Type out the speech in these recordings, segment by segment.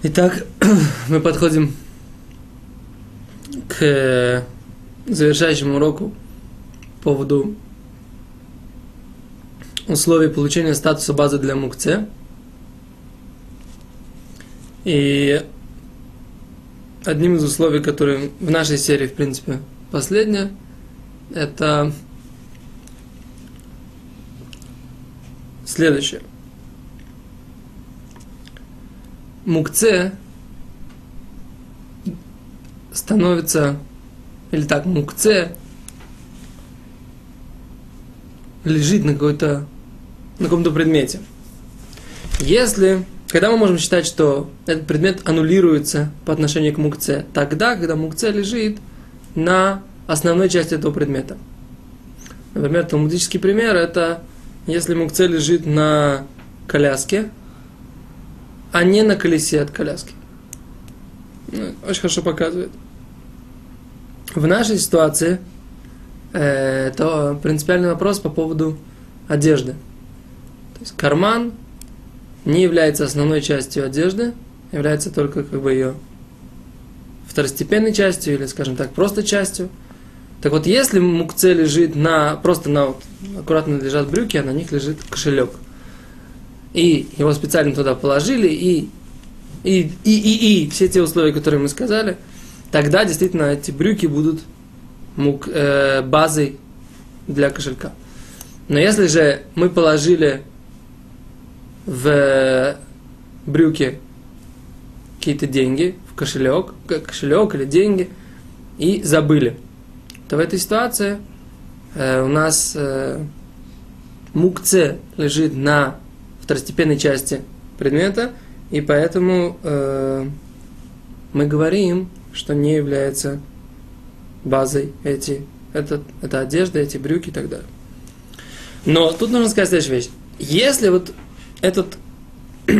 Итак, мы подходим к завершающему уроку по поводу условий получения статуса базы для мукце. И одним из условий, которые в нашей серии, в принципе, последнее, это следующее – мукце становится, или так, мукце лежит на какой-то, на каком-то предмете. Если, когда мы можем считать, что этот предмет аннулируется по отношению к мукце? Тогда, когда мукце лежит на основной части этого предмета. Например, талмудический пример – это если мукце лежит на коляске, а не на колесе от коляски. Ну, очень хорошо показывает. В нашей ситуации это принципиальный вопрос по поводу одежды. То есть карман не является основной частью одежды, является только как бы ее второстепенной частью или, скажем так, просто частью. Так вот, если мукце лежит на, просто на, вот, аккуратно лежат брюки, а на них лежит кошелек – и его специально туда положили, и, и, и, и, и все те условия, которые мы сказали, тогда действительно эти брюки будут мук, э, базой для кошелька. Но если же мы положили в брюки какие-то деньги, в кошелек, кошелек или деньги, и забыли, то в этой ситуации э, у нас э, мукце лежит на второстепенной части предмета, и поэтому э, мы говорим, что не является базой эти, это, это одежда, эти брюки и так далее. Но тут нужно сказать следующую вещь. Если вот этот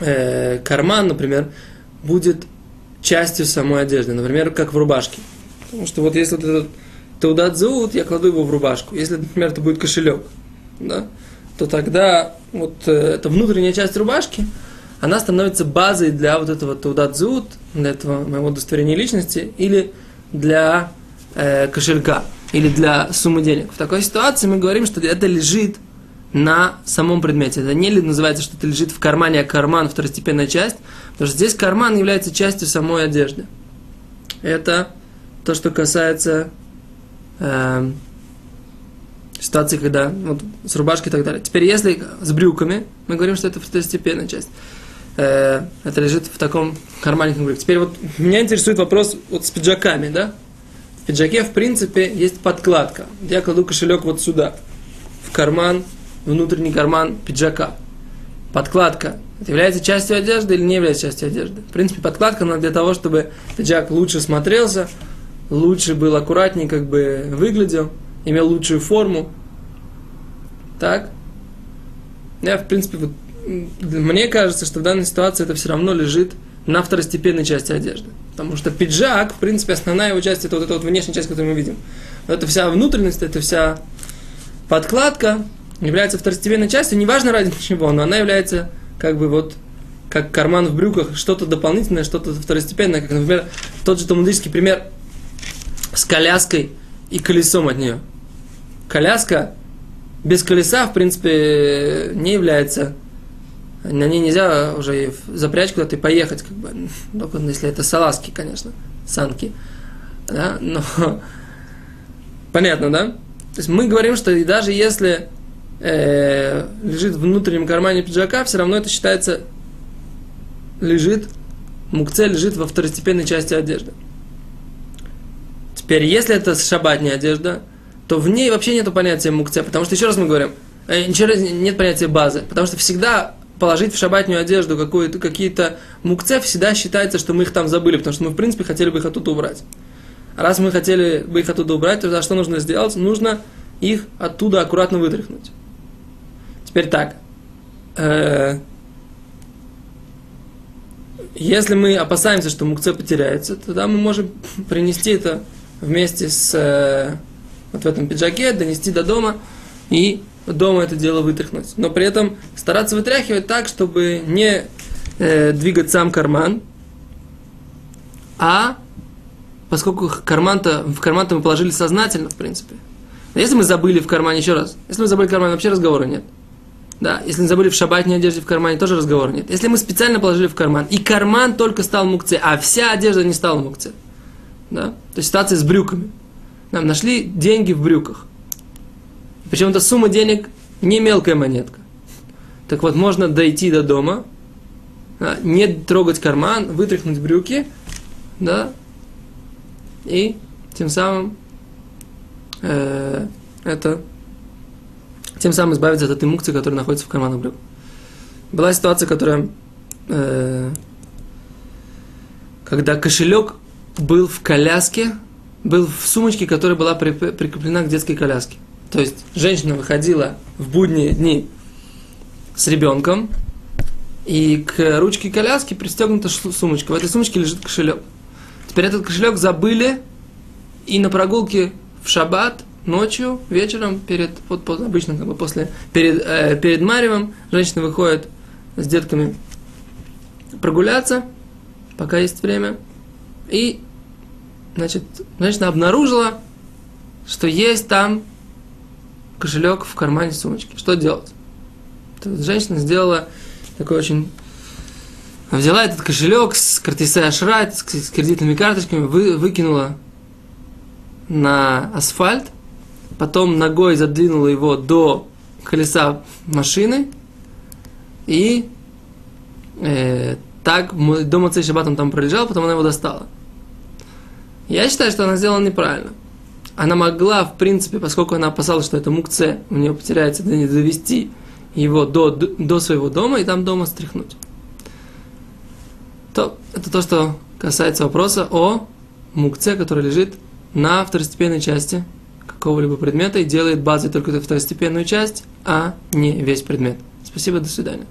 э, карман, например, будет частью самой одежды, например, как в рубашке. Потому что вот если вот этот таудат я кладу его в рубашку. Если, например, это будет кошелек, да, то тогда вот э, эта внутренняя часть рубашки, она становится базой для вот этого таудадзут, для этого моего удостоверения личности, или для э, кошелька, или для суммы денег. В такой ситуации мы говорим, что это лежит на самом предмете. Это не называется, что это лежит в кармане, а карман второстепенная часть, потому что здесь карман является частью самой одежды. Это то, что касается э, ситуации, когда вот, с рубашкой и так далее. Теперь, если с брюками, мы говорим, что это второстепенная часть. Э, это лежит в таком карманеньком брюке. Теперь вот меня интересует вопрос вот с пиджаками, да? В пиджаке, в принципе, есть подкладка. Я кладу кошелек вот сюда, в карман, внутренний карман пиджака. Подкладка это является частью одежды или не является частью одежды? В принципе, подкладка она для того, чтобы пиджак лучше смотрелся, лучше был аккуратнее, как бы выглядел имел лучшую форму. Так? Я, в принципе, вот, мне кажется, что в данной ситуации это все равно лежит на второстепенной части одежды. Потому что пиджак, в принципе, основная его часть, это вот эта вот внешняя часть, которую мы видим. Но это вся внутренность, это вся подкладка является второстепенной частью, неважно ради чего, но она является как бы вот как карман в брюках, что-то дополнительное, что-то второстепенное, как, например, тот же талмудический пример с коляской и колесом от нее коляска без колеса, в принципе, не является на ней нельзя уже запрячь куда-то и поехать, как бы, только если это салазки, конечно, санки, да, но понятно, да? То есть мы говорим, что даже если э, лежит в внутреннем кармане пиджака, все равно это считается лежит, мукце лежит во второстепенной части одежды. Теперь, если это шабатная одежда, то в ней вообще нет понятия мукце, потому что, еще раз мы говорим, э, ничего нет понятия базы, потому что всегда положить в шабатную одежду какую-то, какие-то мукце, всегда считается, что мы их там забыли, потому что мы, в принципе, хотели бы их оттуда убрать. Раз мы хотели бы их оттуда убрать, то что нужно сделать? Нужно их оттуда аккуратно вытряхнуть. Теперь так. Э, если мы опасаемся, что мукце потеряется, тогда мы можем принести это вместе с э, вот в этом пиджаке, донести до дома и дома это дело вытряхнуть. Но при этом стараться вытряхивать так, чтобы не э, двигать сам карман, а поскольку карман-то, в карман-то мы положили сознательно, в принципе. Если мы забыли в кармане, еще раз, если мы забыли в кармане, вообще разговора нет. Да, если мы забыли в шабатной одежде в кармане, тоже разговора нет. Если мы специально положили в карман, и карман только стал мукце, а вся одежда не стала мукце. Да? То есть ситуация с брюками. Нам нашли деньги в брюках. Причем эта сумма денег не мелкая монетка. Так вот, можно дойти до дома, да, не трогать карман, вытряхнуть брюки, да, и тем самым э, это тем самым избавиться от этой мукции, которая находится в карманах брюк. Была ситуация, которая э, когда кошелек был в коляске, был в сумочке, которая была прикреплена к детской коляске. То есть женщина выходила в будние дни с ребенком, и к ручке коляски пристегнута сумочка. В этой сумочке лежит кошелек. Теперь этот кошелек забыли, и на прогулке в шаббат ночью, вечером, перед, вот, обычно как бы после, перед, э, перед Маревом, женщина выходит с детками прогуляться, пока есть время, и, значит, женщина обнаружила, что есть там кошелек в кармане сумочки. Что делать? Женщина сделала такой очень... Взяла этот кошелек с картисой Ашрайт, с кредитными карточками, вы, выкинула на асфальт, потом ногой задвинула его до колеса машины и э, так до Мацей Шаббат там пролежал, потом она его достала. Я считаю, что она сделала неправильно. Она могла, в принципе, поскольку она опасалась, что это мукце, у нее потеряется, довести его до, до своего дома и там дома стряхнуть. То, это то, что касается вопроса о мукце, который лежит на второстепенной части какого-либо предмета и делает базой только эту второстепенную часть, а не весь предмет. Спасибо, до свидания.